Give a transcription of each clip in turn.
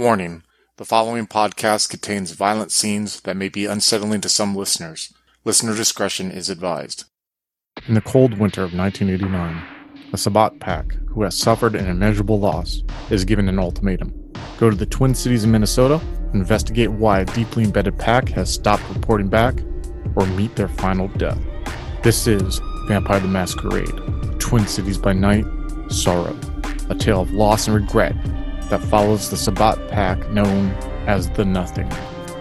Warning: The following podcast contains violent scenes that may be unsettling to some listeners. Listener discretion is advised. In the cold winter of 1989, a Sabbat pack who has suffered an immeasurable loss is given an ultimatum. Go to the Twin Cities in Minnesota, investigate why a deeply embedded pack has stopped reporting back, or meet their final death. This is Vampire the Masquerade, Twin Cities by Night, Sorrow, a tale of loss and regret that follows the Sabbat pack known as the Nothing.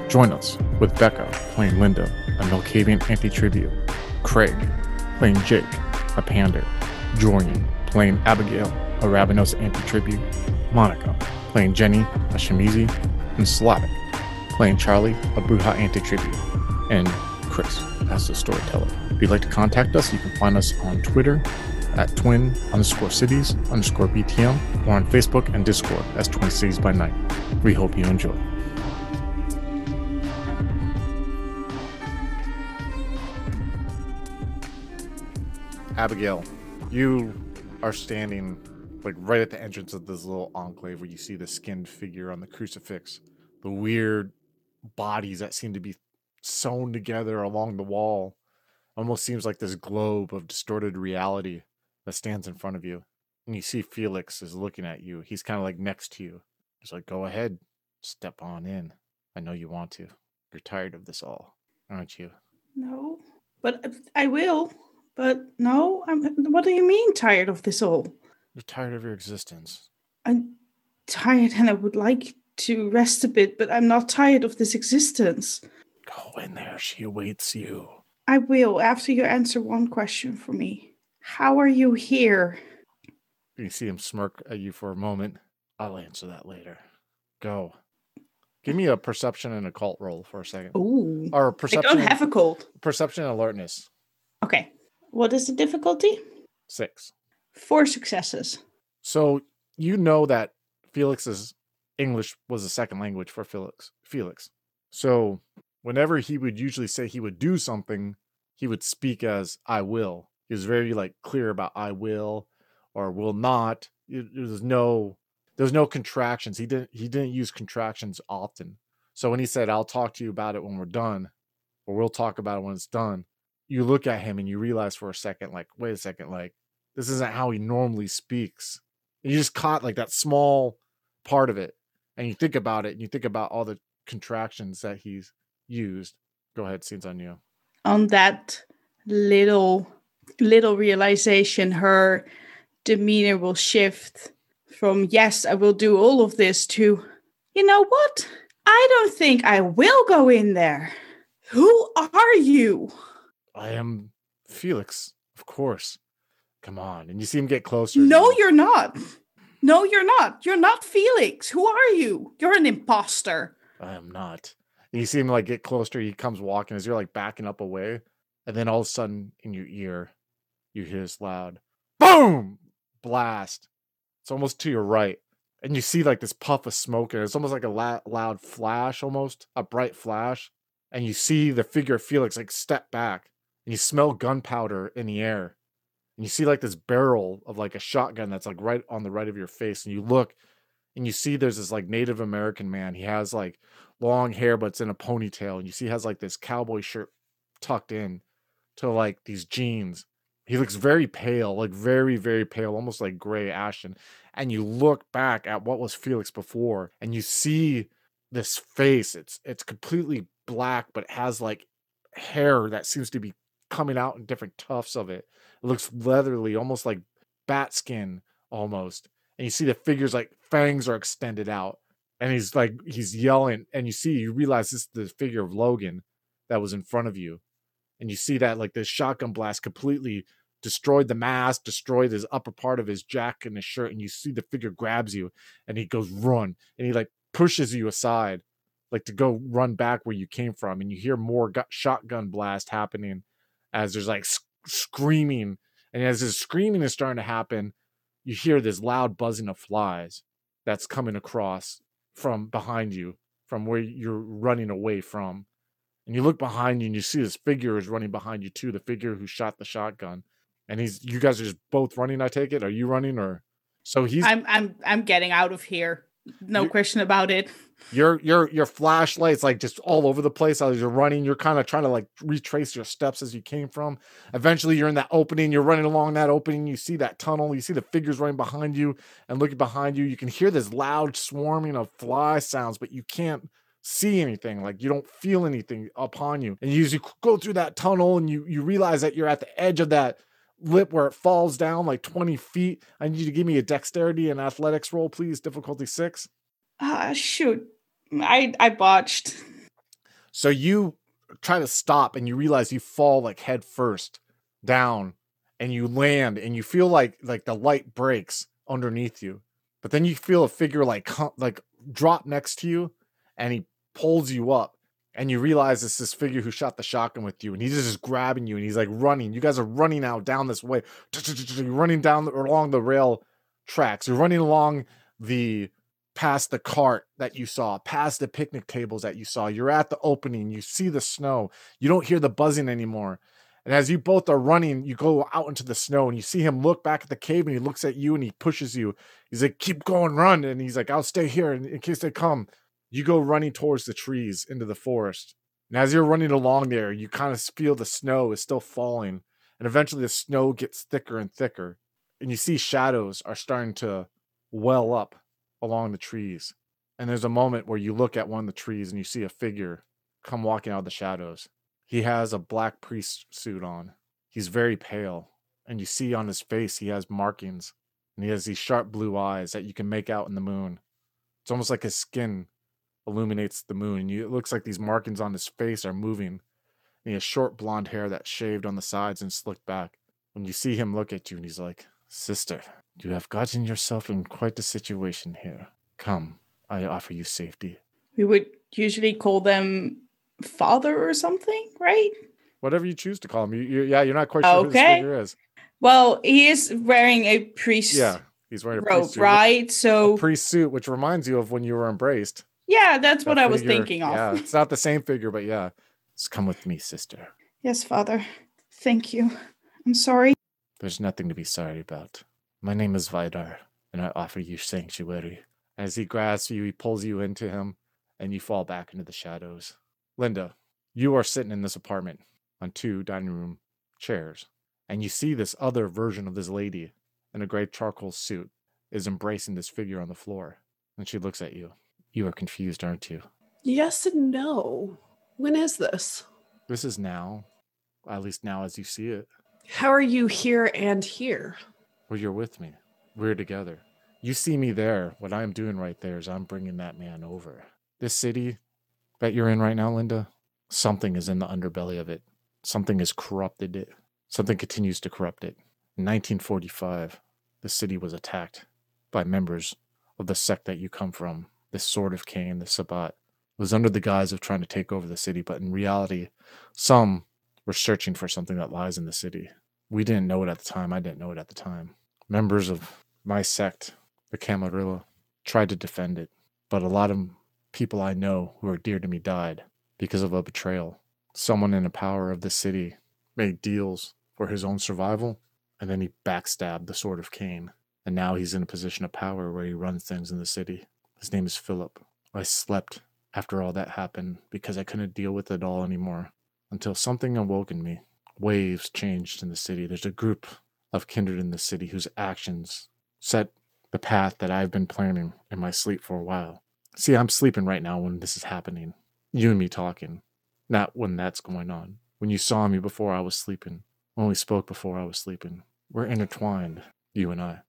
Join us with Becca playing Linda, a Malkavian antitribu, Craig playing Jake, a Pander, Jorian playing Abigail, a Ravnos antitribu, Monica playing Jenny, a Tzimisce, and Slavic playing Charlie, a Brujah antitribu, and Chris as the storyteller. If you'd like to contact us, you can find us on Twitter at twin underscore cities underscore VTM or on Facebook and Discord as Twin Cities by Night. We hope you enjoy. Abigail, you are standing like right at the entrance of this little enclave where you see the skinned figure on the crucifix, the weird bodies that seem to be sewn together along the wall. Almost seems like this globe of distorted reality that stands in front of you. And you see Felix is looking at you. He's kind of like next to you. He's like, go ahead, step on in. I know you want to. You're tired of this all, aren't you? No, but uh, I will. But no, I'm. What do you mean tired of this all? You're tired of your existence. I'm tired, and I would like to rest a bit, but I'm not tired of this existence. Go in there. She awaits you. I will after you answer one question for me. How are you here? You see him smirk at you for a moment. I'll answer that later. Go. Give me a perception and occult roll for a second. Ooh, Or I perception. don't have a cold. perception and alertness. Okay, what is the difficulty? Six. Four successes. So you know that Felix's English was a second language for Felix. Felix. So whenever he would usually say he would do something, he would speak as "I will." He was very like clear about "I will" or "will not." There's no there's no contractions. He didn't he didn't use contractions often. So when he said, "I'll talk to you about it when we're done," or "We'll talk about it when it's done," you look at him and you realize for a second, like, wait a second, like this isn't how he normally speaks. And you just caught like that small part of it, and you think about it, and you think about all the contractions that he's used. Go ahead, scenes on you. On that little little realization, her demeanor will shift from yes, I will do all of this to you know what? I don't think I will go in there. Who are you? I am Felix, of course. Come on, and you see him get closer. No, you. you're not. No, you're not. You're not Felix. Who are you? You're an imposter. I am not. And you see him like get closer. He comes walking as you're like backing up away, and then all of a sudden, in your ear, you hear this loud boom blast. It's almost to your right, and you see like this puff of smoke, and it's almost like a la- loud flash, almost a bright flash, and you see the figure of Felix like step back, and you smell gunpowder in the air, and you see like this barrel of like a shotgun that's like right on the right of your face, and you look, and you see there's this like Native American man. He has like long hair, but it's in a ponytail, and you see he has like this cowboy shirt tucked in to like these jeans. He looks very pale, like very, very pale, almost like gray ashen. And you look back at what was Felix before, and you see this face. It's it's completely black, but it has like hair that seems to be coming out in different tufts of it. It looks leathery, almost like bat skin, almost. And you see the figures like fangs are extended out, and he's like he's yelling, and you see you realize this is the figure of Logan that was in front of you, and you see that like the shotgun blast completely destroyed the mask, destroyed his upper part of his jacket and his shirt, and you see the figure grabs you and he goes run and he like pushes you aside, like to go run back where you came from, and you hear more gu- shotgun blast happening as there's like sc- screaming, and as this screaming is starting to happen, you hear this loud buzzing of flies that's coming across from behind you, from where you're running away from. And you look behind you and you see this figure is running behind you too, the figure who shot the shotgun. And he's you guys are just both running, I take it. Are you running or so he's I'm I'm I'm getting out of here. No You- question about it. your your your flashlight's like just all over the place as you're running. You're kind of trying to like retrace your steps as you came from. Eventually you're in that opening. You're running along that opening. You see that tunnel. You see the figures running behind you. And looking behind you you can hear this loud swarming of fly sounds but you can't see anything. Like you don't feel anything upon you. And you, as you go through that tunnel and you you realize that you're at the edge of that lip where it falls down like 20 feet i need you to give me a dexterity and athletics roll please difficulty six Ah, shoot. I I botched. So you try to stop and you realize you fall like head first down and you land and you feel like like the light breaks underneath you. But then you feel a figure like like drop next to you and he pulls you up and you realize it's this figure who shot the shotgun with you and he's just grabbing you and he's like running. You guys are running out down this way. You're running down the- along the rail tracks. You're running along the past the cart that you saw, past the picnic tables that you saw. You're at the opening, you see the snow, you don't hear the buzzing anymore. And as you both are running, you go out into the snow and you see him look back at the cave and he looks at you and he pushes you. He's like, Keep going, run. And he's like, I'll stay here in, in case they come. You go running towards the trees into the forest. And as you're running along there, you kind of feel the snow is still falling. And eventually the snow gets thicker and thicker. And you see shadows are starting to well up along the trees. And there's a moment where you look at one of the trees and you see a figure come walking out of the shadows. He has a black priest suit on. He's very pale. And you see on his face he has markings. And he has these sharp blue eyes that you can make out in the moon. It's almost like his skin illuminates the moon. And you, it looks like these markings on his face are moving. And he has short blonde hair that's shaved on the sides and slicked back. When you see him look at you and he's like, Sister, you have gotten yourself in quite a situation here. Come, I offer you safety. We would usually call them father or something, right? Whatever you choose to call him. You, you, yeah, you're not quite sure who this figure is. Well, he is wearing a priest Yeah, he's wearing a robe, priest suit. right? A So priest suit, which reminds you of when you were embraced. Yeah, that's what That I was thinking of. Yeah, it's not the same figure, but yeah. Just come with me, sister. Yes, father. Thank you. I'm sorry. There's nothing to be sorry about. My name is Vidar, and I offer you sanctuary. As he grasps you, he pulls you into him, and you fall back into the shadows. Linda, you are sitting in this apartment on two dining room chairs, and you see this other version of this lady in a gray charcoal suit is embracing this figure on the floor. And she looks at you. You are confused, aren't you? Yes and no. When is this? This is now, at least now as you see it. How are you here and here? Well, you're with me. We're together. You see me there. What I'm doing right there is I'm bringing that man over. This city that you're in right now, Linda, something is in the underbelly of it. Something has corrupted it. Something continues to corrupt it. In 1945, the city was attacked by members of the sect that you come from, this Sword of Cain, the Sabbat. Was under the guise of trying to take over the city, but in reality, some were searching for something that lies in the city. We didn't know it at the time. I didn't know it at the time members of my sect, the Camarilla, tried to defend it, but a lot of people I know who are dear to me died because of a betrayal. Someone in the power of the city made deals for his own survival, and then he backstabbed the Sword of Cain. And now he's in a position of power where he runs things in the city. His name is Philip. I slept after all that happened because I couldn't deal with it all anymore until something awoke in me. Waves changed in the city. There's a group of kindred in the city whose actions set the path that I've been planning in my sleep for a while. See, I'm sleeping right now when this is happening. You and me talking, not when that's going on. When you saw me before I was sleeping, when we spoke before I was sleeping. We're intertwined, you and I.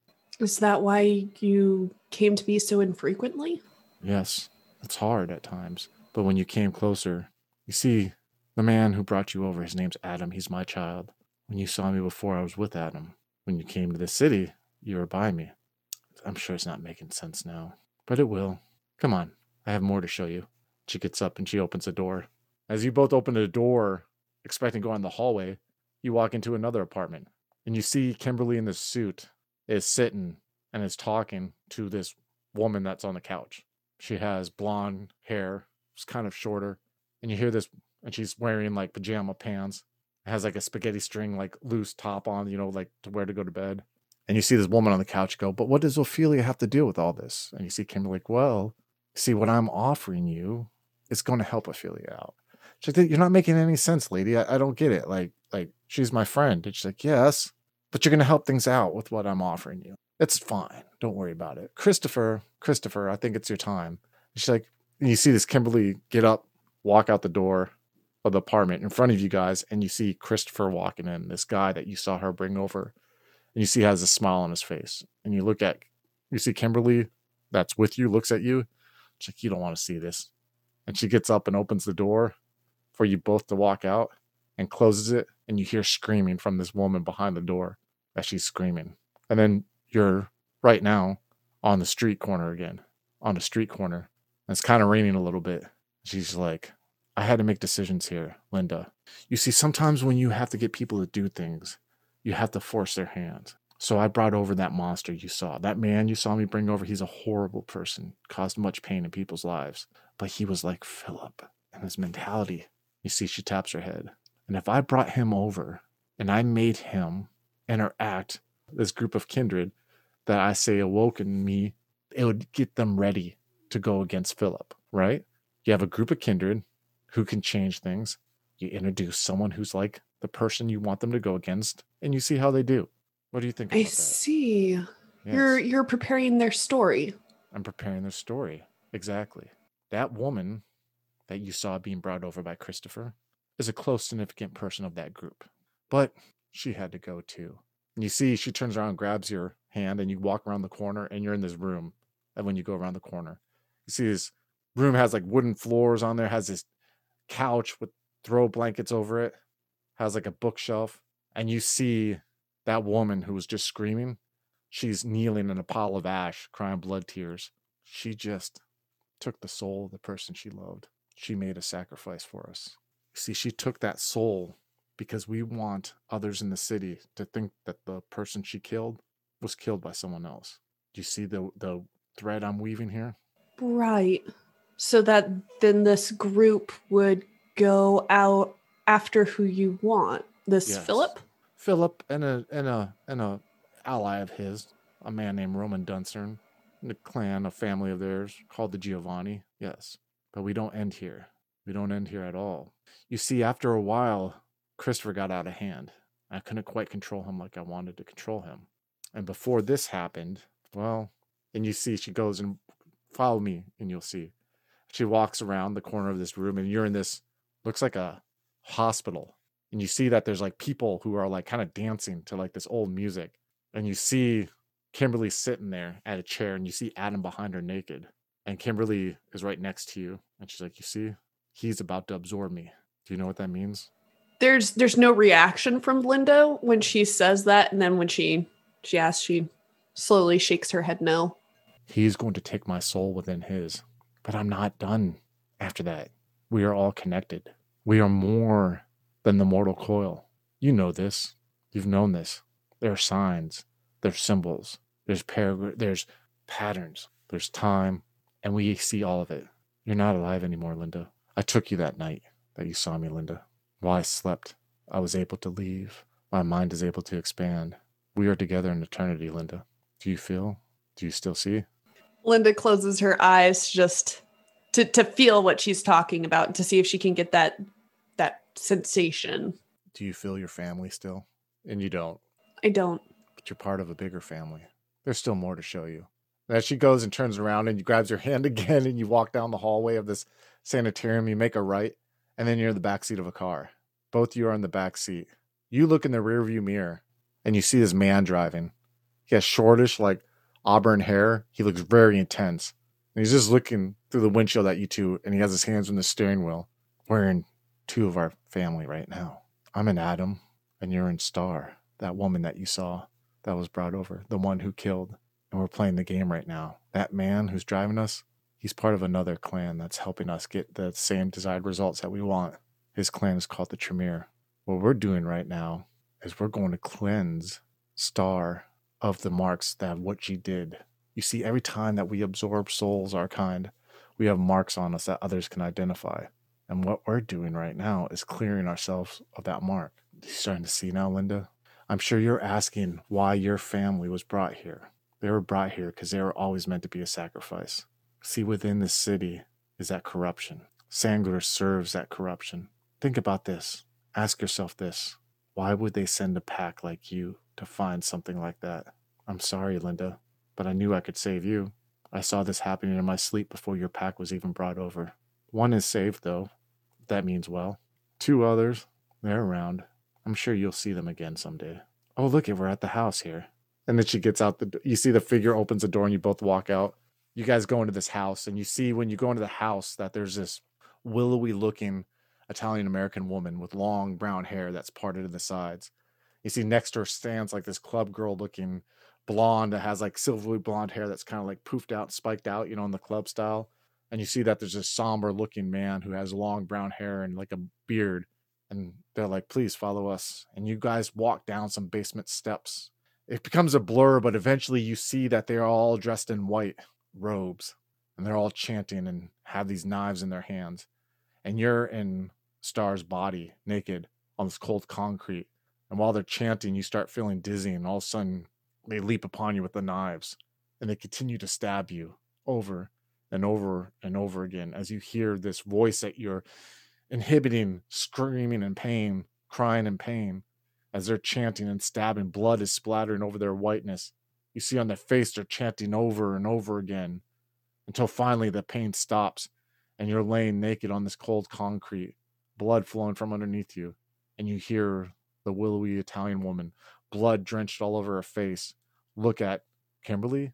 Is that why you came to me so infrequently? Yes, it's hard at times, but when you came closer, you see, the man who brought you over, his name's Adam. He's my child. When you saw me before, I was with Adam. When you came to the city, you were by me. I'm sure it's not making sense now, but it will. Come on, I have more to show you. She gets up and she opens a door. As you both open the door, expecting to go in the hallway, you walk into another apartment and you see Kimberly in the suit is sitting and is talking to this woman that's on the couch. She has blonde hair, it's kind of shorter, and you hear this, and she's wearing like pajama pants, has like a spaghetti string, like loose top on, you know, like to wear to go to bed. And you see this woman on the couch go, But what does Ophelia have to do with all this? And you see Kimberly like, Well, see, what I'm offering you is going to help Ophelia out. She's like, You're not making any sense, lady. I, I don't get it. Like, like she's my friend. And she's like, Yes, but you're going to help things out with what I'm offering you. It's fine. Don't worry about it. Christopher, Christopher, I think it's your time. And she's like, and you see this Kimberly get up, walk out the door of the apartment in front of you guys, and you see Christopher walking in, this guy that you saw her bring over. And you see has a smile on his face. And you look at, you see Kimberly that's with you, looks at you. She's like, You don't want to see this. And she gets up and opens the door for you both to walk out and closes it. And you hear screaming from this woman behind the door as she's screaming. And then you're right now on the street corner again, on the street corner. And it's kind of raining a little bit. She's like, I had to make decisions here, Linda. You see, sometimes when you have to get people to do things, you have to force their hand. So I brought over that monster you saw. That man you saw me bring over, he's a horrible person, caused much pain in people's lives. But he was like Philip and his mentality. You see, she taps her head. And if I brought him over and I made him interact this group of kindred that I say awoke in me, it would get them ready to go against Philip, right? You have a group of kindred who can change things. You introduce someone who's like the person you want them to go against, and you see how they do. What do you think? I that? see. Yes. You're you're preparing their story. I'm preparing their story. Exactly. That woman that you saw being brought over by Christopher is a close, significant person of that group. But she had to go too. And you see, she turns around, grabs your hand, and you walk around the corner, and you're in this room. And when you go around the corner, you see this room has like wooden floors on there, has this couch with throw blankets over it, has like a bookshelf. And you see that woman who was just screaming. She's kneeling in a pile of ash, crying blood tears. She just took the soul of the person she loved. She made a sacrifice for us. See, she took that soul because we want others in the city to think that the person she killed was killed by someone else. Do you see the the thread I'm weaving here? Right. So that then this group would go out after who you want. This Yes. Philip? Philip and a and a and a ally of his, a man named Roman Dunstern, and a clan, a family of theirs called the Giovanni. Yes, but we don't end here. We don't end here at all. You see, after a while, Christopher got out of hand. I couldn't quite control him like I wanted to control him. And before this happened, well, and you see, she goes and follow me, and you'll see. She walks around the corner of this room, and you're in this looks like a hospital and you see that there's like people who are like kind of dancing to like this old music and you see kimberly sitting there at a chair and you see adam behind her naked and kimberly is right next to you and she's like you see he's about to absorb me do you know what that means There's there's no reaction from Linda when she says that, and then when she she asks, she slowly shakes her head no. he's going to take my soul within his but i'm not done after that. We are all connected. We are more than the mortal coil. You know this. You've known this. There are signs. There's symbols. There's paragraph there's patterns. There's time. And we see all of it. You're not alive anymore linda. I took you that night that you saw me linda while i slept i was able to leave my mind is able to expand we are together in eternity linda do you feel do you still see Linda closes her eyes just to to feel what she's talking about, to see if she can get that that sensation. do you feel your family still and you don't I don't. but you're part of a bigger family. There's still more to show you. As she goes and turns around and you grabs your hand again and you walk down the hallway of this sanitarium, you make a right, and then you're in the back seat of a car. Both you are in the back seat. You look in the rearview mirror and you see this man driving. He has shortish, like auburn hair. He looks very intense. And he's just looking through the windshield at you two, and he has his hands on the steering wheel. We're in two of our family right now. I'm in Adam, and you're in Star, that woman that you saw that was brought over, the one who killed. And we're playing the game right now. That man who's driving us, he's part of another clan that's helping us get the same desired results that we want. His clan is called the Tremere. What we're doing right now is we're going to cleanse Star of the marks that what she did. You see, every time that we absorb souls, our kind, we have marks on us that others can identify. And what we're doing right now is clearing ourselves of that mark. You starting to see now, Linda? I'm sure you're asking why your family was brought here. They were brought here because they were always meant to be a sacrifice. See, within this city is that corruption. Sangler serves that corruption. Think about this. Ask yourself this. Why would they send a pack like you to find something like that? I'm sorry, Linda, but I knew I could save you. I saw this happening in my sleep before your pack was even brought over. One is saved, though. That means well. Two others, they're around. I'm sure you'll see them again someday. Oh, look we're at the house here. And then she gets out the you see the figure opens the door and you both walk out. You guys go into this house and you see when you go into the house that there's this willowy looking Italian American woman with long brown hair that's parted to the sides. You see next to her stands like this club girl looking blonde that has like silvery blonde hair that's kind of like poofed out, spiked out, you know, in the club style. And you see that there's a somber looking man who has long brown hair and like a beard. And they're like, please follow us. And you guys walk down some basement steps. It becomes a blur, but eventually you see that they're all dressed in white robes and they're all chanting and have these knives in their hands. And you're in Star's body, naked on this cold concrete. And while they're chanting, you start feeling dizzy, and all of a sudden they leap upon you with the knives and they continue to stab you over and over and over again as you hear this voice that you're inhibiting, screaming in pain, crying in pain as they're chanting and stabbing. Blood is splattering over their whiteness. You see on their face they're chanting over and over again until finally the pain stops and you're laying naked on this cold concrete, blood flowing from underneath you, and you hear the willowy Italian woman, blood drenched all over her face, look at Kimberly,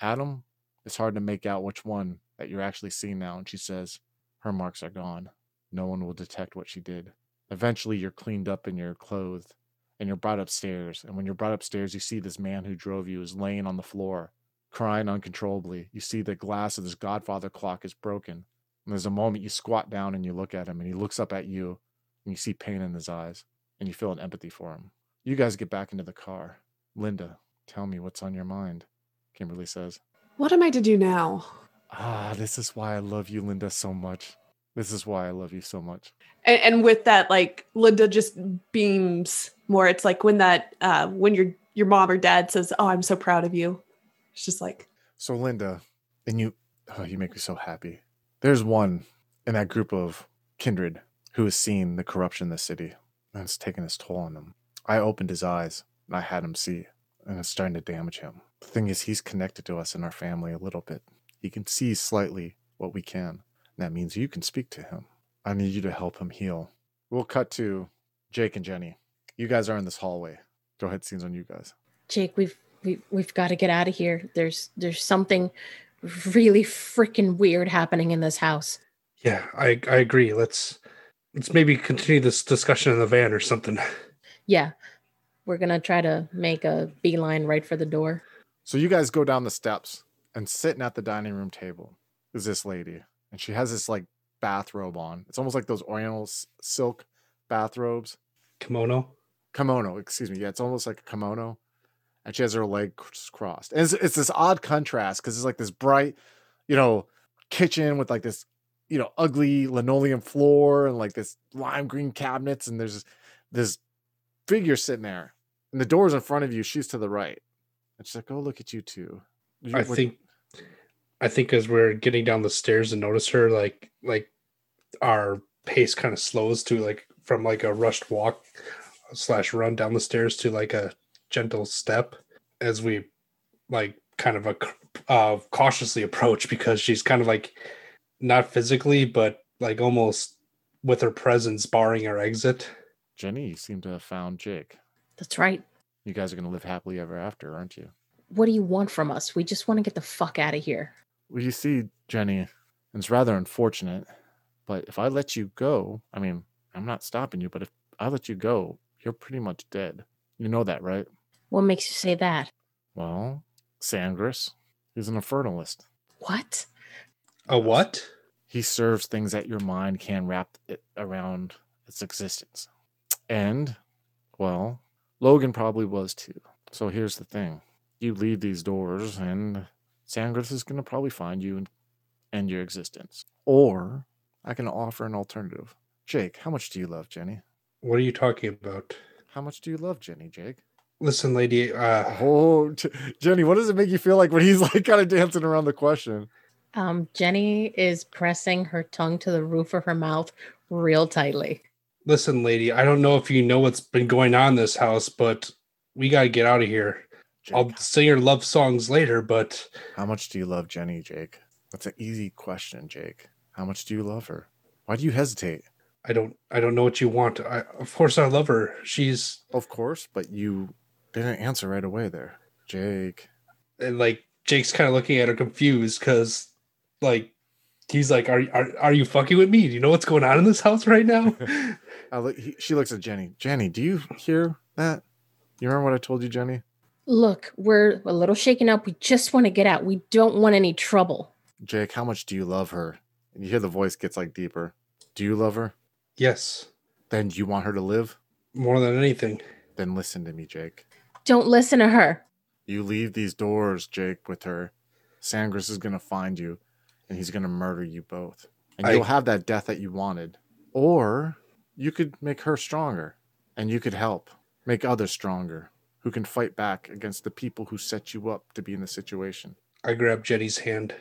Adam. It's hard to make out which one that you're actually seeing now. And she says, Her marks are gone. No one will detect what she did. Eventually, you're cleaned up and you're clothed and you're brought upstairs. And when you're brought upstairs, you see this man who drove you is laying on the floor, crying uncontrollably. You see the glass of this Godfather clock is broken. And there's a moment you squat down and you look at him, and he looks up at you, and you see pain in his eyes, and you feel an empathy for him. You guys get back into the car. Linda, tell me what's on your mind, Kimberly says. What am I to do now? Ah, this is why I love you, Linda, so much. This is why I love you so much. And, and with that, like Linda just beams more. It's like when that uh when your your mom or dad says, "Oh, I'm so proud of you." It's just like So, Linda, and you, oh, you make me so happy. There's one in that group of kindred who has seen the corruption in the city, and it's taken its toll on him. I opened his eyes, and I had him see, and it's starting to damage him. The thing is, he's connected to us in our family a little bit. He can see slightly what we can. And that means you can speak to him. I need you to help him heal. We'll cut to Jake and Jenny. You guys are in this hallway. Go ahead, scenes on you guys. Jake, we've we, we've got to get out of here. There's there's something really freaking weird happening in this house. Yeah, I I agree. Let's let's maybe continue this discussion in the van or something. Yeah, we're gonna try to make a beeline right for the door. So you guys go down the steps, and sitting at the dining room table is this lady, and she has this like bathrobe on. It's almost like those Oriental s- silk bathrobes, Kimono. kimono. Excuse me. Yeah, it's almost like a kimono, and she has her legs crossed. And it's, it's this odd contrast because it's like this bright, you know, kitchen with like this, you know, ugly linoleum floor and like this lime green cabinets, and there's this figure sitting there, and the door's in front of you. She's to the right, and she's like, "Oh, look at you two. You- I what- think I think as we're getting down the stairs and notice her, like like our pace kind of slows to like from like a rushed walk slash run down the stairs to like a gentle step as we like kind of a uh, cautiously approach because she's kind of like not physically but like almost with her presence barring our exit. Jenny, you seem to have found Jake. That's right. You guys are going to live happily ever after, aren't you? What do you want from us? We just want to get the fuck out of here. Well, you see, Jenny, it's rather unfortunate, but if I let you go, I mean, I'm not stopping you, but if I let you go, you're pretty much dead. You know that, right? What makes you say that? Well, Sangris, he's an infernalist. What? A what? He serves things that your mind can wrap it around its existence. And, well, Logan probably was too. So here's the thing you leave these doors, and Sangris is going to probably find you and end your existence. Or I can offer an alternative. Jake, how much do you love Jenny? What are you talking about? How much do you love Jenny, Jake? Listen, lady. Uh, Oh, J- Jenny, what does it make you feel like when he's like kind of dancing around the question? Um, Jenny is pressing her tongue to the roof of her mouth real tightly. listen, lady. I don't know if you know what's been going on in this house, but we gotta get out of here. I'll Jake, sing your love songs later, but how much do you love Jenny, Jake? That's an easy question, Jake. How much do you love her? Why do you hesitate? I don't. I don't know what you want. I, of course, I love her. She's Of course, but you didn't answer right away there, Jake. and like Jake's kind of looking at her confused because, like, he's like, "Are are are you fucking with me? Do you know what's going on in this house right now?" I look, he, she looks at Jenny. Jenny, do you hear that? You remember what I told you, Jenny? Look, we're a little shaken up. We just want to get out. We don't want any trouble. Jake, how much do you love her? And you hear the voice gets like deeper. Do you love her? yes, Then you want her to live? more than anything. Then listen to me, Jake. Don't listen to her. You leave these doors, Jake, with her. Sangris is gonna find you, and he's gonna murder you both. And I- you'll have that death that you wanted. Or you could make her stronger, and you could help make others stronger who can fight back against the people who set you up to be in the situation. I grab Jenny's hand.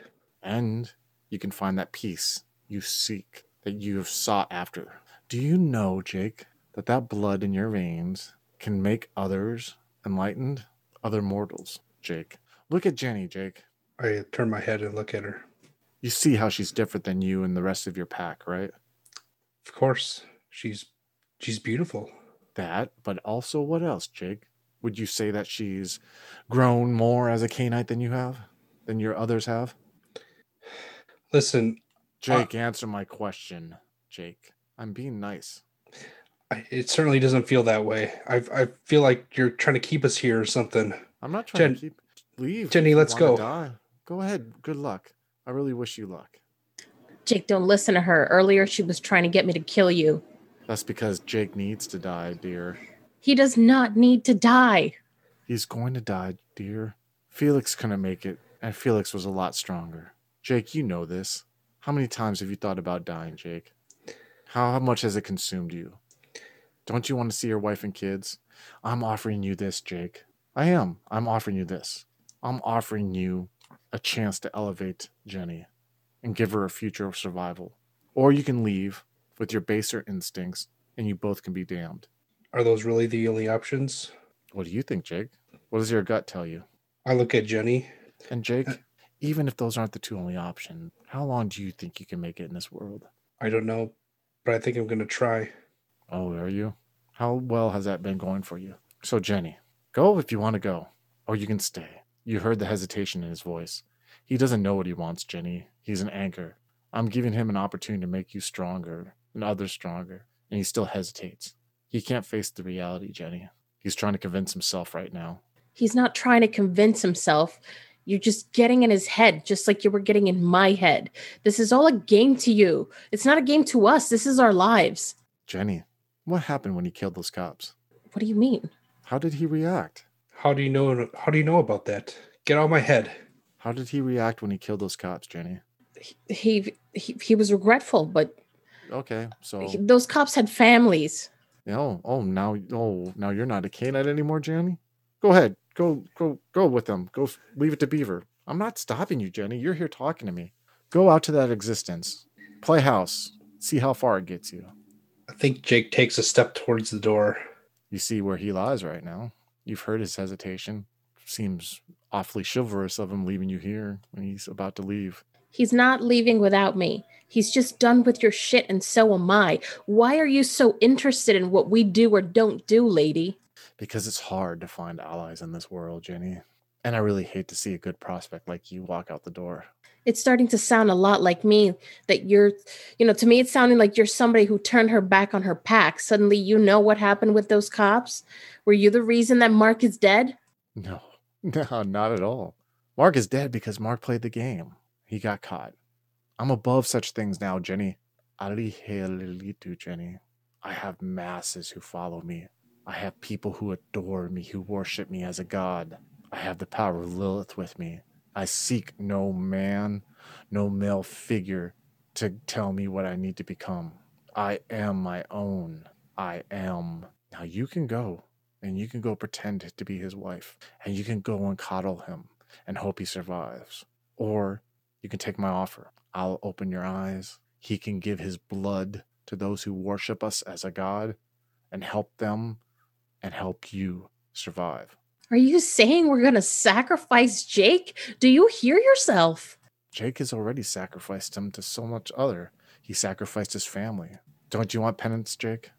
And you can find that peace you seek, that you have sought after. Do you know, Jake, that that blood in your veins can make others enlightened, other mortals, Jake? Look at Jenny, Jake. I turn my head and look at her. You see how she's different than you and the rest of your pack, right? Of course, she's she's beautiful. That, but also what else, Jake? Would you say that she's grown more as a Cainite than you have? Than your others have? Listen, uh, Jake, answer my question, Jake. I'm being nice. It certainly doesn't feel that way. I I feel like you're trying to keep us here or something. I'm not trying Jen- to keep leave. Jenny, let's go. Die. Go ahead. Good luck. I really wish you luck. Jake, don't listen to her. Earlier, she was trying to get me to kill you. That's because Jake needs to die, dear. He does not need to die. He's going to die, dear. Felix couldn't make it, and Felix was a lot stronger. Jake, you know this. How many times have you thought about dying, Jake? How, how much has it consumed you? Don't you want to see your wife and kids? I'm offering you this, Jake. I am. I'm offering you this. I'm offering you a chance to elevate Jenny and give her a future of survival. Or you can leave with your baser instincts and you both can be damned. Are those really the only options? What do you think, Jake? What does your gut tell you? I look at Jenny. And Jake, uh, even if those aren't the two only options, how long do you think you can make it in this world? I don't know, but I think I'm gonna try. Oh, are you? How well has that been going for you? So, Jenny, go if you want to go, or you can stay. You heard the hesitation in his voice. He doesn't know what he wants, Jenny. He's an anchor. I'm giving him an opportunity to make you stronger and others stronger, and he still hesitates. He can't face the reality, Jenny. He's trying to convince himself right now. He's not trying to convince himself. You're just getting in his head, just like you were getting in my head. This is all a game to you. It's not a game to us. This is our lives. Jenny, what happened when he killed those cops? What do you mean? How did he react? How do you know? How do you know about that? Get out of my head. How did he react when he killed those cops, Jenny? He he, he was regretful, but Okay, so he- those cops had families. Oh oh now oh now you're not a canine anymore, Jenny. Go ahead, go go go with them. Go leave it to Beaver. I'm not stopping you, Jenny. You're here talking to me. Go out to that existence. Play house. See how far it gets you. I think Jake takes a step towards the door. You see where he lies right now. You've heard his hesitation. Seems awfully chivalrous of him leaving you here when he's about to leave. He's not leaving without me. He's just done with your shit, and so am I. Why are you so interested in what we do or don't do, lady? Because it's hard to find allies in this world, Jenny. And I really hate to see a good prospect like you walk out the door. It's starting to sound a lot like me that you're, you know, to me, it's sounding like you're somebody who turned her back on her pack. Suddenly, you know what happened with those cops? Were you the reason that Mark is dead? No, no, not at all. Mark is dead because Mark played the game. He got caught. I'm above such things now, Jenny. Alihelitu, Jenny. I have masses who follow me. I have people who adore me, who worship me as a god. I have the power of Lilith with me. I seek no man, no male figure to tell me what I need to become. I am my own. I am. Now you can go. and you can go pretend to be his wife, and you can go and coddle him and hope he survives. Or you can take my offer. I'll open your eyes. He can give his blood to those who worship us as a god and help them and help you survive. Are you saying we're going to sacrifice Jake? Do you hear yourself? Jake has already sacrificed him to so much other. He sacrificed his family. Don't you want penance, Jake?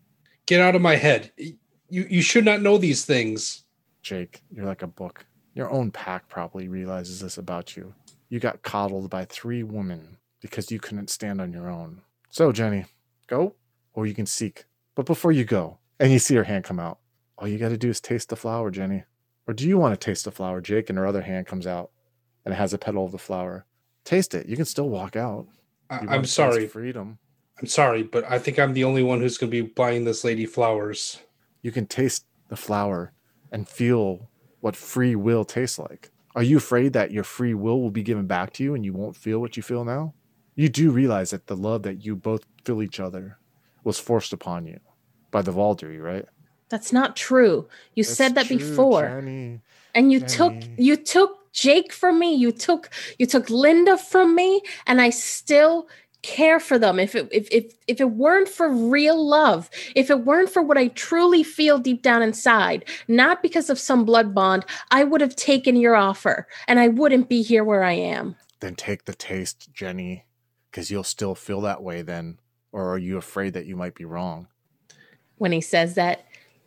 Get out of my head. You you should not know these things. Jake, you're like a book. Your own pack probably realizes this about you. You got coddled by three women because you couldn't stand on your own. So, Jenny, go or you can seek. But before you go, and you see her hand come out, all you got to do is taste the flower, Jenny. Or do you want to taste the flower, Jake? And her other hand comes out and it has a petal of the flower. Taste it. You can still walk out. I, You I'm want to taste sorry. Freedom. I'm sorry, but I think I'm the only one who's going to be buying this lady flowers. You can taste the flower and feel what free will tastes like. Are you afraid that your free will will be given back to you and you won't feel what you feel now? You do realize that the love that you both feel each other was forced upon you by the Vaulderie, right? That's not true. You That's said that true, before. Jenny. and you took you took Jake from me. You took you took Linda from me and I still care for them. If it if if if it weren't for real love, if it weren't for what I truly feel deep down inside, not because of some blood bond, I would have taken your offer and I wouldn't be here where I am. Then take the taste, Jenny, because you'll still feel that way then. Or are you afraid that you might be wrong? When he says that,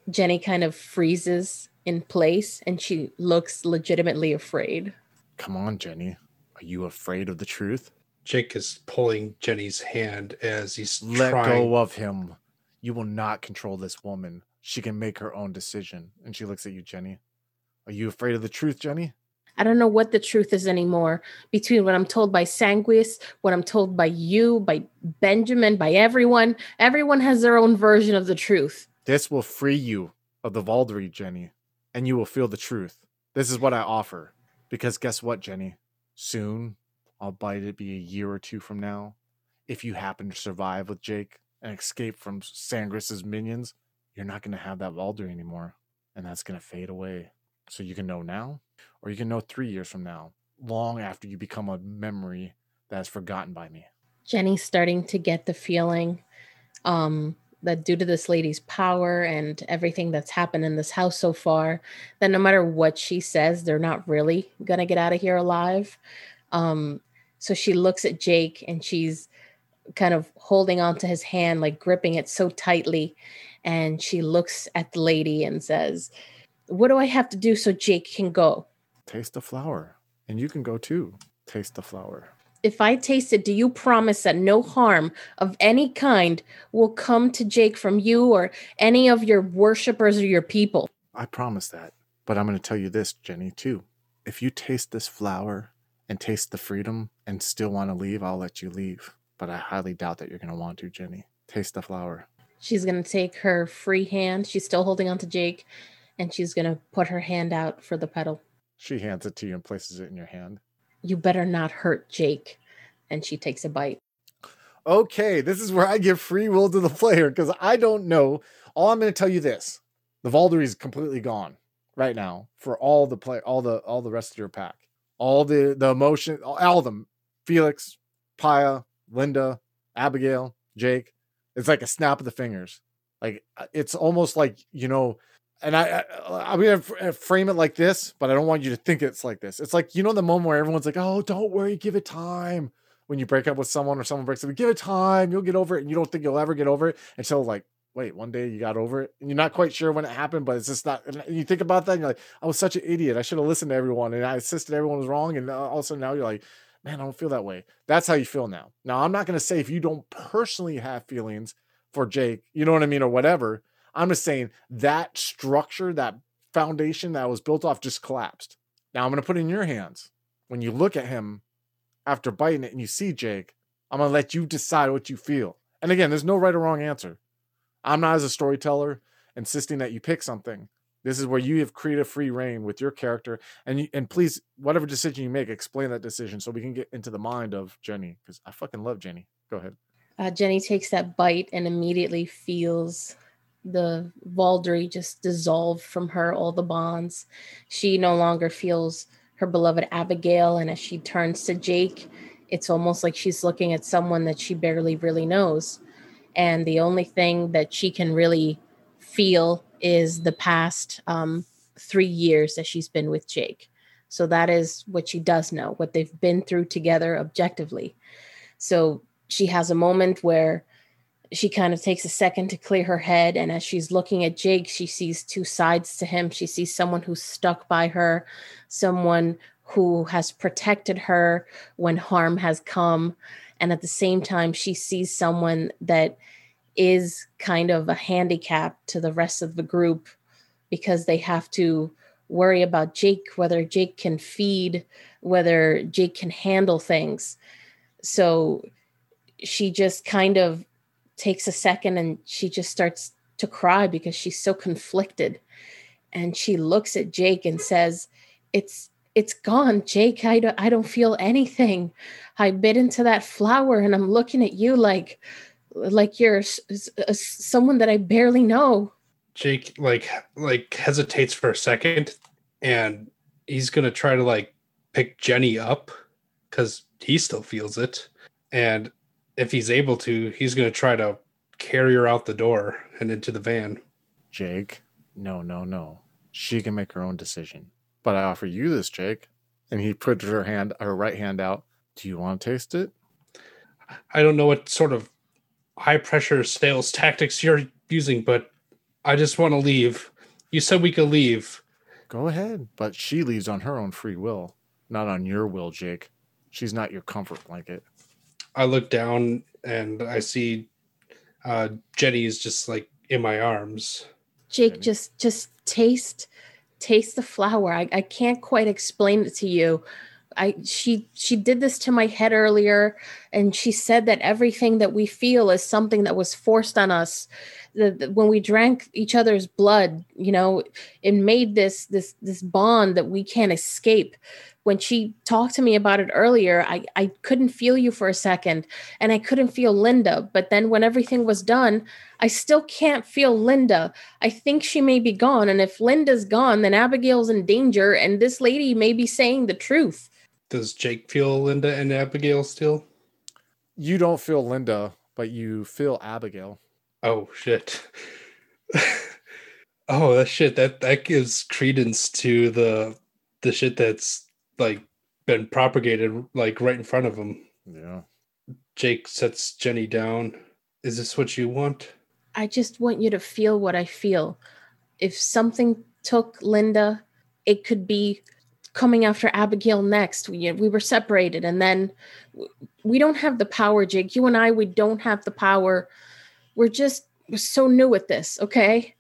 Jenny kind of freezes in place and she looks legitimately afraid. Come on, Jenny. Are you afraid of the truth? Jake is pulling Jenny's hand as he's Let trying. go of him. You will not control this woman. She can make her own decision. And she looks at you, Jenny. Are you afraid of the truth, Jenny? I don't know what the truth is anymore between what I'm told by Sanguis, what I'm told by you, by Benjamin, by everyone. Everyone has their own version of the truth. This will free you of the Vaulderie, Jenny, and you will feel the truth. This is what I offer. Because guess what, Jenny? Soon, albeit it be a year or two from now, if you happen to survive with Jake and escape from Sangris's minions, you're not going to have that Vaulderie anymore. And that's going to fade away. So you can know now, or you can know three years from now, long after you become a memory that is forgotten by me. Jenny's starting to get the feeling um, that due to this lady's power and everything that's happened in this house so far, that no matter what she says, they're not really gonna get out of here alive. Um, so she looks at Jake and she's kind of holding onto his hand, like gripping it so tightly. And she looks at the lady and says, What do I have to do so Jake can go? Taste the flower, and you can go too. Taste the flower. if I taste it, do you promise that no harm of any kind will come to Jake from you or any of your worshippers or your people? I promise that. But I'm going to tell you this, Jenny, too. If you taste this flower and taste the freedom and still want to leave, I'll let you leave. But I highly doubt that you're going to want to, Jenny. Taste the flower. She's going to take her free hand. She's still holding on to Jake and she's going to put her hand out for the petal. She hands it to you and places it in your hand. You better not hurt Jake. And she takes a bite. Okay, this is where I give free will to the player because I don't know. All I'm going to tell you this: the Vaulderie is completely gone right now for all the play, all the all the rest of your pack, all the the emotion, all, of them. Felix, Paya, Linda, Abigail, Jake. It's like a snap of the fingers. Like uh, it's almost like you know. And I, I I'm gonna uh, frame it like this, but I don't want you to think it's like this. It's like you know the moment where everyone's like, "Oh, don't worry, give it time." when you break up with someone or someone breaks up, give it time, you'll get over it, and you don't think you'll ever get over it until like, wait, one day you got over it, and you're not quite sure when it happened, but it's just not. You think about that, and you're like, I was such an idiot. I should have listened to everyone, and I insisted everyone was wrong, and uh, all of a sudden now you're like, man, I don't feel that way. That's how you feel now. Now I'm not gonna say if you don't personally have feelings for Jake, you know what I mean, or whatever. I'm just saying that structure, that foundation that was built off, just collapsed. Now I'm gonna put it in your hands. When you look at him after biting it and you see Jake, I'm gonna let you decide what you feel. And again, there's no right or wrong answer. I'm not as a storyteller insisting that you pick something. This is where you have creative free reign with your character, and you, and please, whatever decision you make, explain that decision so we can get into the mind of Jenny because I fucking love Jenny. Go ahead. Uh, Jenny takes that bite and immediately feels the Vaulderie just dissolve from her, all the bonds. She no longer feels her beloved Abigail. And as she turns to Jake, it's almost like she's looking at someone that she barely really knows. And the only thing that she can really feel is the past um, three years that she's been with Jake. So that is what she does know, what they've been through together objectively. So she has a moment where she kind of takes a second to clear her head. And as she's looking at Jake, she sees two sides to him. She sees someone who's stuck by her, someone who has protected her when harm has come. And at the same time, she sees someone that is kind of a handicap to the rest of the group because they have to worry about Jake, whether Jake can feed, whether Jake can handle things. So she just kind of takes a second and she just starts to cry because she's so conflicted. And she looks at Jake and says, It's it's gone, Jake. I don't I don't feel anything. I bit into that flower and I'm looking at you like like you're someone that I barely know. Jake like like hesitates for a second and he's going to try to like pick Jenny up cuz he still feels it and if he's able to, he's going to try to carry her out the door and into the van. Jake, no, no, no. She can make her own decision. But I offer you this, Jake. And he put her hand, her right hand out. Do you want to taste it? I don't know what sort of high pressure sales tactics you're using, but I just want to leave. You said we could leave. Go ahead. But she leaves on her own free will, not on your will, Jake. She's not your comfort blanket. I look down and I see uh Jenny is just like in my arms. Jake, just just taste taste the flower. I, I can't quite explain it to you. I she she did this to my head earlier and she said that everything that we feel is something that was forced on us. The, when we drank each other's blood, you know, it made this this this bond that we can't escape when she talked to me about it earlier, I, I couldn't feel you for a second and I couldn't feel Linda. But then when everything was done, I still can't feel Linda. I think she may be gone. And if Linda's gone, then Abigail's in danger and this lady may be saying the truth. Does Jake feel Linda and Abigail still? You don't feel Linda, but you feel Abigail. Oh, shit. oh, that shit. That, that gives credence to the the shit that's like been propagated like right in front of him. Yeah. Jake sets Jenny down. Is this what you want? I just want you to feel what I feel. If something took Linda, it could be coming after Abigail next. We, we were separated, and then we don't have the power, Jake. You and I, we don't have the power. We're just we're so new at this, okay?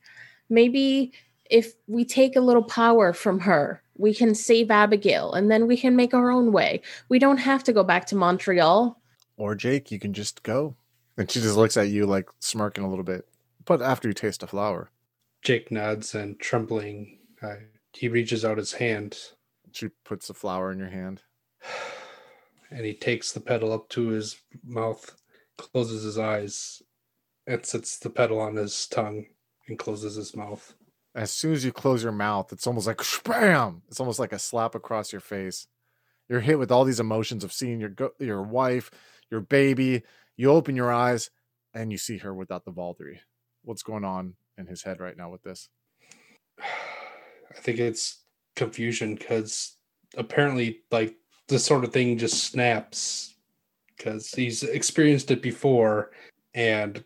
Maybe if we take a little power from her, we can save Abigail and then we can make our own way. We don't have to go back to Montreal. Or Jake, you can just go. And she just looks at you like smirking a little bit. But after you taste the flower. Jake nods and trembling, uh, he reaches out his hand. She puts the flower in your hand. And he takes the petal up to his mouth, closes his eyes, and sets the petal on his tongue and closes his mouth as soon as you close your mouth, it's almost like bam. It's almost like a slap across your face. You're hit with all these emotions of seeing your go- your wife, your baby. You open your eyes and you see her without the Vaulderie. What's going on in his head right now with this? I think it's confusion because apparently, like this sort of thing just snaps because he's experienced it before, and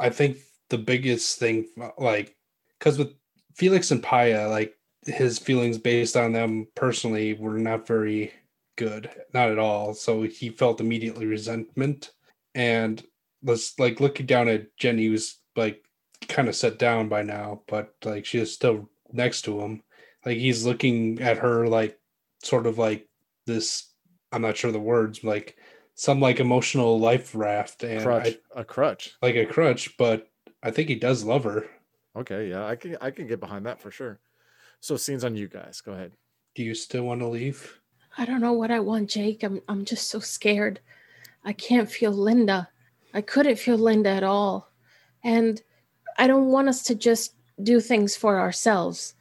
I think the biggest thing, like because with Felix and Paya, like his feelings based on them personally were not very good, not at all. So he felt immediately resentment and was like looking down at Jenny, who's like kind of set down by now, but like she is still next to him. Like he's looking at her like sort of like this. I'm not sure the words, like some like emotional life raft and crutch, I, a crutch, like a crutch. But I think he does love her. Okay, yeah, I can I can get behind that for sure. So scenes on you guys. Go ahead. Do you still want to leave? I don't know what I want, Jake. I'm I'm just so scared. I can't feel Linda. I couldn't feel Linda at all. And I don't want us to just do things for ourselves.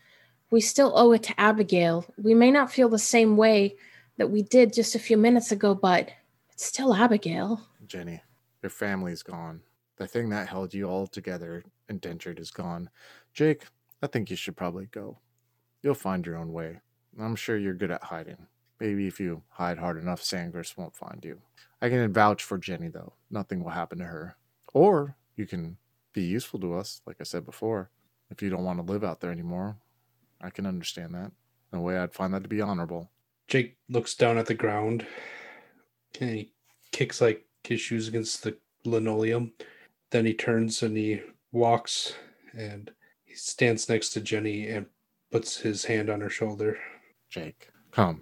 We still owe it to Abigail. We may not feel the same way that we did just a few minutes ago, but it's still Abigail. Jenny, your family's gone. The thing that held you all together, indentured, is gone. Jake, I think you should probably go. You'll find your own way. I'm sure you're good at hiding. Maybe if you hide hard enough, Sangris won't find you. I can vouch for Jenny, though. Nothing will happen to her. Or you can be useful to us, like I said before. If you don't want to live out there anymore, I can understand that. A way, I'd find that to be honorable. Jake looks down at the ground and he kicks like his shoes against the linoleum. Then he turns and he walks and he stands next to Jenny and puts his hand on her shoulder. Jake, come.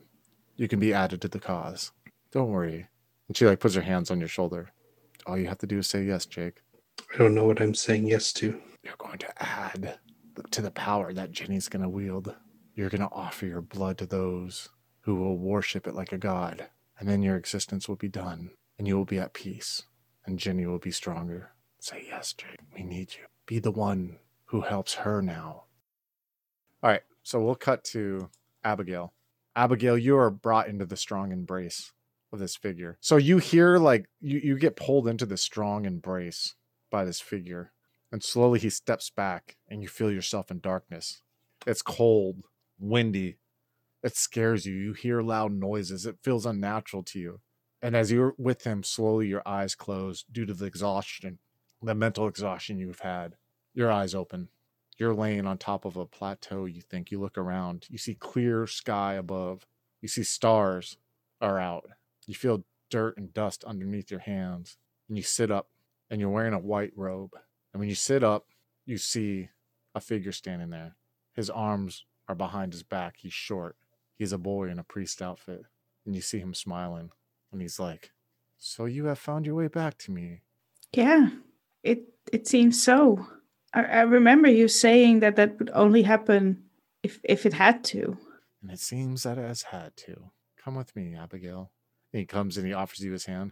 You can be added to the cause. Don't worry. And she like puts her hands on your shoulder. All you have to do is say yes, Jake. I don't know what I'm saying yes to. You're going to add to the power that Jenny's going to wield. You're going to offer your blood to those who will worship it like a god. And then your existence will be done, and you will be at peace, and Jenny will be stronger. Say yes, Jake. We need you. Be the one who helps her now. All right, so we'll cut to Abigail. Abigail, you are brought into the strong embrace of this figure. So you hear like you, you get pulled into the strong embrace by this figure. And slowly he steps back and you feel yourself in darkness. It's cold, windy. It scares you. You hear loud noises. It feels unnatural to you. And as you're with him, slowly your eyes close due to the exhaustion, the mental exhaustion you've had. Your eyes open. You're laying on top of a plateau, you think. You look around. You see clear sky above. You see stars are out. You feel dirt and dust underneath your hands. And you sit up and you're wearing a white robe. And when you sit up, you see a figure standing there. His arms are behind his back. He's short. He's a boy in a priest outfit. And you see him smiling. And he's like, So you have found your way back to me. Yeah, it it seems so. I, I remember you saying that that would only happen if if it had to. And it seems that it has had to. Come with me, Abigail. And he comes and he offers you his hand.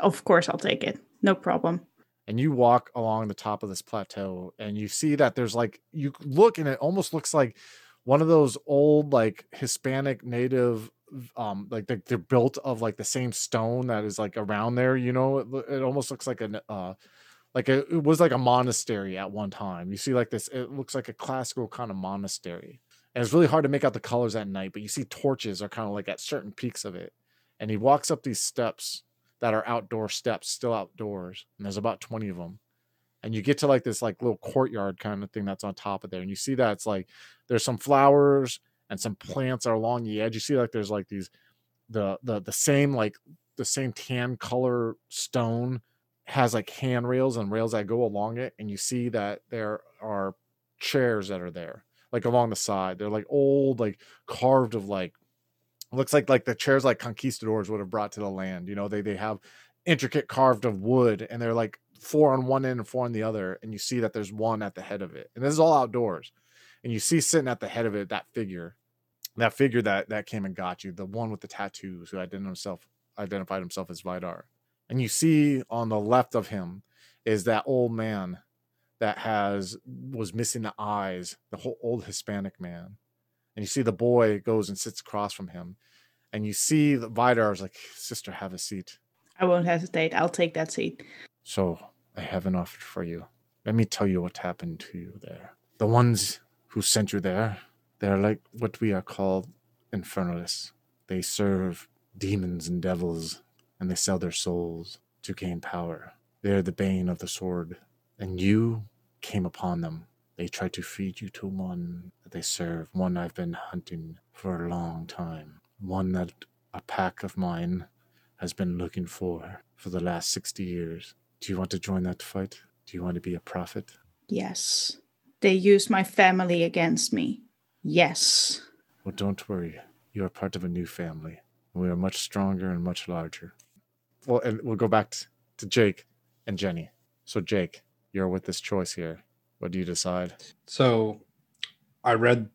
Of course, I'll take it. No problem. And you walk along the top of this plateau and you see that there's like, you look and it almost looks like one of those old, like Hispanic native, um, like they're, they're built of like the same stone that is like around there. You know, it, it almost looks like an, uh, like a, it was like a monastery at one time. You see like this, it looks like a classical kind of monastery. And it's really hard to make out the colors at night, but you see torches are kind of like at certain peaks of it. And he walks up these steps that are outdoor steps, still outdoors. And there's about 20 of them. And you get to like this like little courtyard kind of thing that's on top of there. And you see that it's like there's some flowers and some plants are along the edge. You see like there's like these the the the same like the same tan color stone has like handrails and rails that go along it. And you see that there are chairs that are there, like along the side. They're like old, like carved of like looks like like the chairs like conquistadors would have brought to the land. You know, they they have intricate carved of wood and they're like four on one end and four on the other. And you see that there's one at the head of it. And this is all outdoors. And you see sitting at the head of it that figure, that figure that that came and got you, the one with the tattoos who identified himself identified himself as Vidar. And you see on the left of him is that old man that has was missing the eyes, the whole old Hispanic man. And you see the boy goes and sits across from him. And you see Vidar is like, Sister, have a seat. I won't hesitate. I'll take that seat. So I have an offer for you. Let me tell you what happened to you there. The ones who sent you there, they're like what we are called infernalists. They serve demons and devils, and they sell their souls to gain power. They're the bane of the sword. And you came upon them. They try to feed you to one that they serve, one I've been hunting for a long time, one that a pack of mine has been looking for for the last 60 years. Do you want to join that fight? Do you want to be a prophet? Yes. They used my family against me. Yes. Well, don't worry. You are part of a new family. We are much stronger and much larger. Well, and we'll go back to Jake and Jenny. So, Jake, you're with this choice here. What do you decide? So I read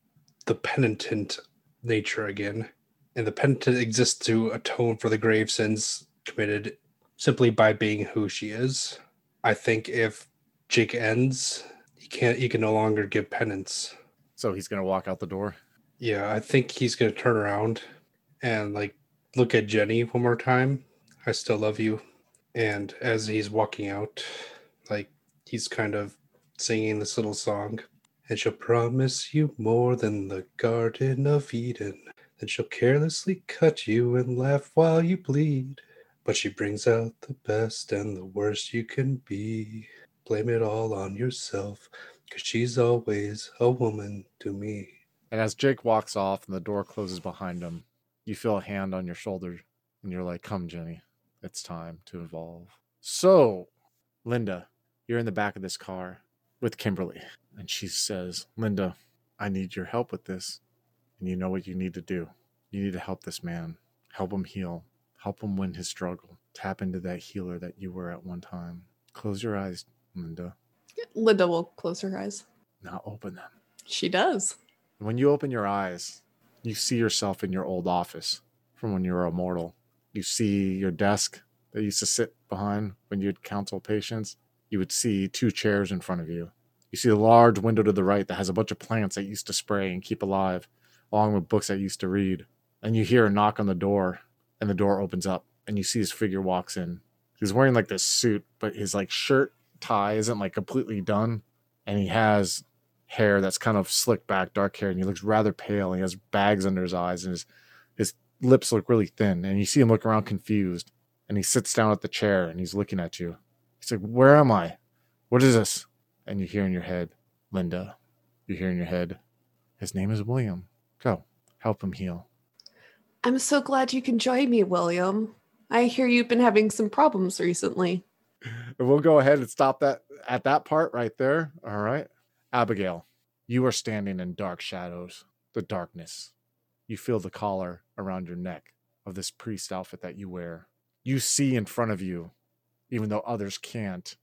the penitent nature again, and the penitent exists to atone for the grave sins committed simply by being who she is. I think if Jake ends, he can't he can no longer give penance. So he's gonna walk out the door. Yeah, I think he's gonna turn around and like look at Jenny one more time. I still love you. And as he's walking out, like he's kind of singing this little song. And she'll promise you more than the Garden of Eden. Then she'll carelessly cut you and laugh while you bleed. But she brings out the best and the worst you can be. Blame it all on yourself, because she's always a woman to me. And as Jake walks off and the door closes behind him, you feel a hand on your shoulder and you're like, Come, Jenny, it's time to evolve. So, Linda, you're in the back of this car with Kimberly. And she says, Linda, I need your help with this. And you know what you need to do. You need to help this man, help him heal, help him win his struggle. Tap into that healer that you were at one time. Close your eyes, Linda. Linda will close her eyes. Now open them. She does. When you open your eyes, you see yourself in your old office from when you were a mortal. You see your desk that you used to sit behind when you'd counsel patients. You would see two chairs in front of you. You see a large window to the right that has a bunch of plants that used to spray and keep alive, along with books that used to read. And you hear a knock on the door, and the door opens up, and you see his figure walks in. He's wearing like this suit, but his like shirt tie isn't like completely done, and he has hair that's kind of slicked back, dark hair, and he looks rather pale. And he has bags under his eyes, and his his lips look really thin. And you see him look around confused, and he sits down at the chair and he's looking at you. He's like, "Where am I? What is this?" And you hear in your head, "Linda." You hear in your head, "His name is William. Go, help him heal." I'm so glad you can join me, William. I hear you've been having some problems recently. We'll go ahead and stop that at that part right there. All right. Abigail, you are standing in dark shadows, the darkness. You feel the collar around your neck of this priest outfit that you wear. You see in front of you, even though others can't,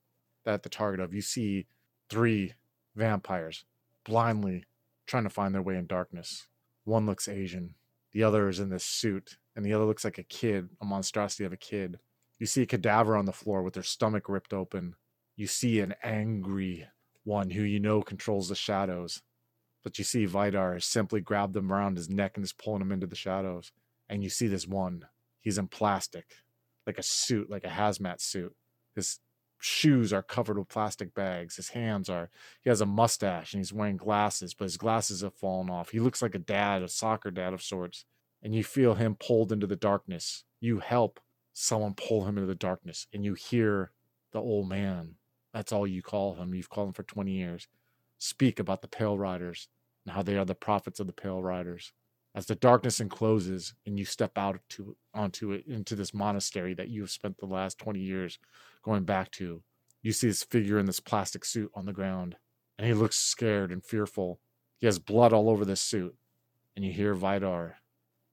that the target of you see three vampires blindly trying to find their way in darkness. One looks Asian, the other is in this suit, and the other looks like a kid, a monstrosity of a kid. You see a cadaver on the floor with their stomach ripped open. You see an angry one who you know controls the shadows. But you see Vidar has simply grabbed them around his neck and is pulling him into the shadows. And you see this one. He's in plastic, like a suit, like a hazmat suit. His shoes are covered with plastic bags. His hands are, he has a mustache and he's wearing glasses, but his glasses have fallen off. He looks like a dad, a soccer dad of sorts. And you feel him pulled into the darkness. You help someone pull him into the darkness and you hear the old man that's all you call him you've called him for 20 years speak about the pale riders and how they are the prophets of the pale riders as the darkness encloses and you step out to onto it into this monastery that you have spent the last 20 years going back to you see this figure in this plastic suit on the ground and he looks scared and fearful he has blood all over this suit and you hear vidar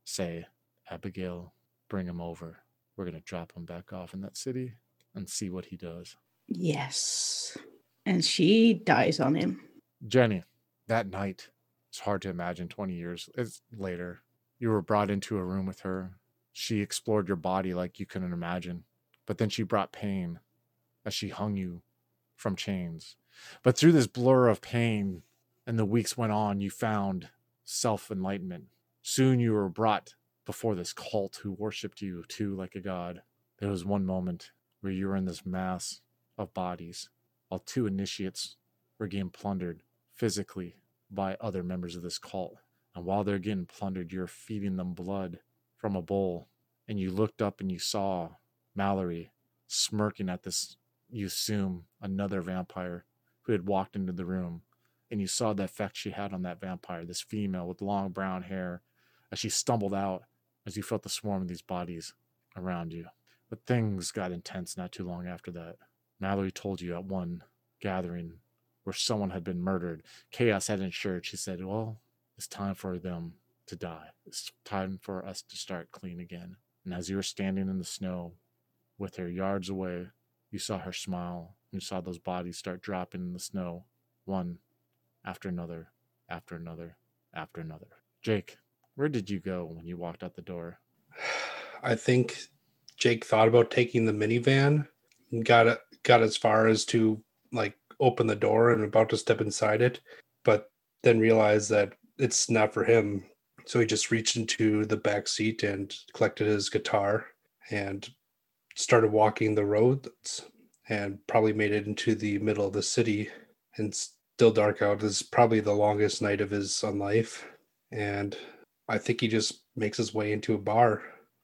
say abigail bring him over we're going to drop him back off in that city and see what he does. Yes. And she dies on him. Jenny, that night, it's hard to imagine 20 years later. You were brought into a room with her. She explored your body like you couldn't imagine, but then she brought pain as she hung you from chains. But through this blur of pain and the weeks went on, you found self enlightenment. Soon you were brought before this cult who worshipped you too like a god. There was one moment where you were in this mass of bodies, while two initiates were being plundered physically by other members of this cult. And while they're getting plundered, you're feeding them blood from a bowl. And you looked up and you saw Mallory smirking at this, you assume, another vampire who had walked into the room. And you saw the effect she had on that vampire, this female with long brown hair, as she stumbled out as you felt the swarm of these bodies around you. But things got intense not too long after that. Mallory told you at one gathering where someone had been murdered, Chaos had ensured, she said, Well, it's time for them to die. It's time for us to start clean again. And as you were standing in the snow with her yards away, you saw her smile. You saw those bodies start dropping in the snow, one after another, after another, after another. Jake, where did you go when you walked out the door? I think Jake thought about taking the minivan, got got as far as to like open the door and about to step inside it, but then realized that it's not for him. So he just reached into the back seat and collected his guitar and started walking the roads and probably made it into the middle of the city and still dark out. This is probably the longest night of his life. And I think he just makes his way into a bar.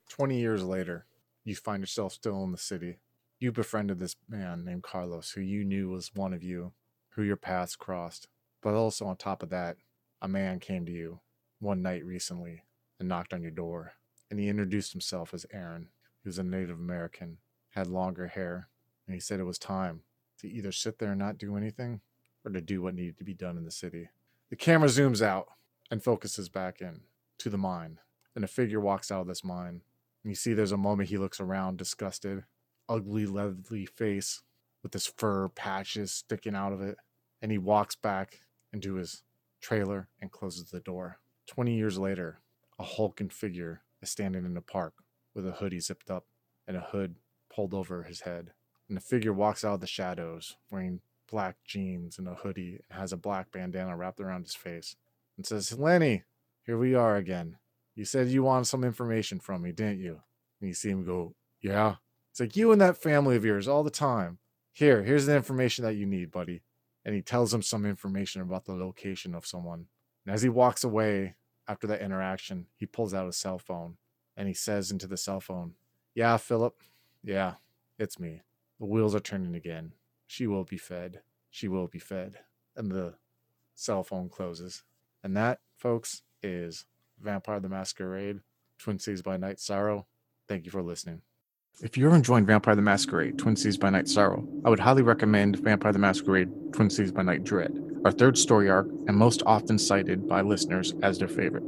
20 years later, you find yourself still in the city. You befriended this man named Carlos, who you knew was one of you, who your paths crossed. But also, on top of that, a man came to you one night recently and knocked on your door. And he introduced himself as Aaron. He was a Native American, had longer hair, and he said it was time to either sit there and not do anything or to do what needed to be done in the city. The camera zooms out and focuses back in to the mine. And a figure walks out of this mine. And you see there's a moment he looks around, disgusted, ugly, leathery face with his fur patches sticking out of it. And he walks back into his trailer and closes the door. 20 years later, a hulking figure is standing in the park with a hoodie zipped up and a hood pulled over his head. And the figure walks out of the shadows wearing black jeans and a hoodie and has a black bandana wrapped around his face and says, Lenny, here we are again. You said you wanted some information from me, didn't you? And you see him go, Yeah. It's like you and that family of yours all the time. Here, here's the information that you need, buddy. And he tells him some information about the location of someone. And as he walks away after that interaction, he pulls out his cell phone and he says into the cell phone, Yeah, Philip. Yeah, it's me. The wheels are turning again. She will be fed. She will be fed. And the cell phone closes. And that, folks, is Vampire the Masquerade, Twin Cities by Night Sorrow. Thank you for listening. If you're enjoying Vampire the Masquerade, Twin Cities by Night Sorrow, I would highly recommend Vampire the Masquerade, Twin Cities by Night Dread, our third story arc and most often cited by listeners as their favorite.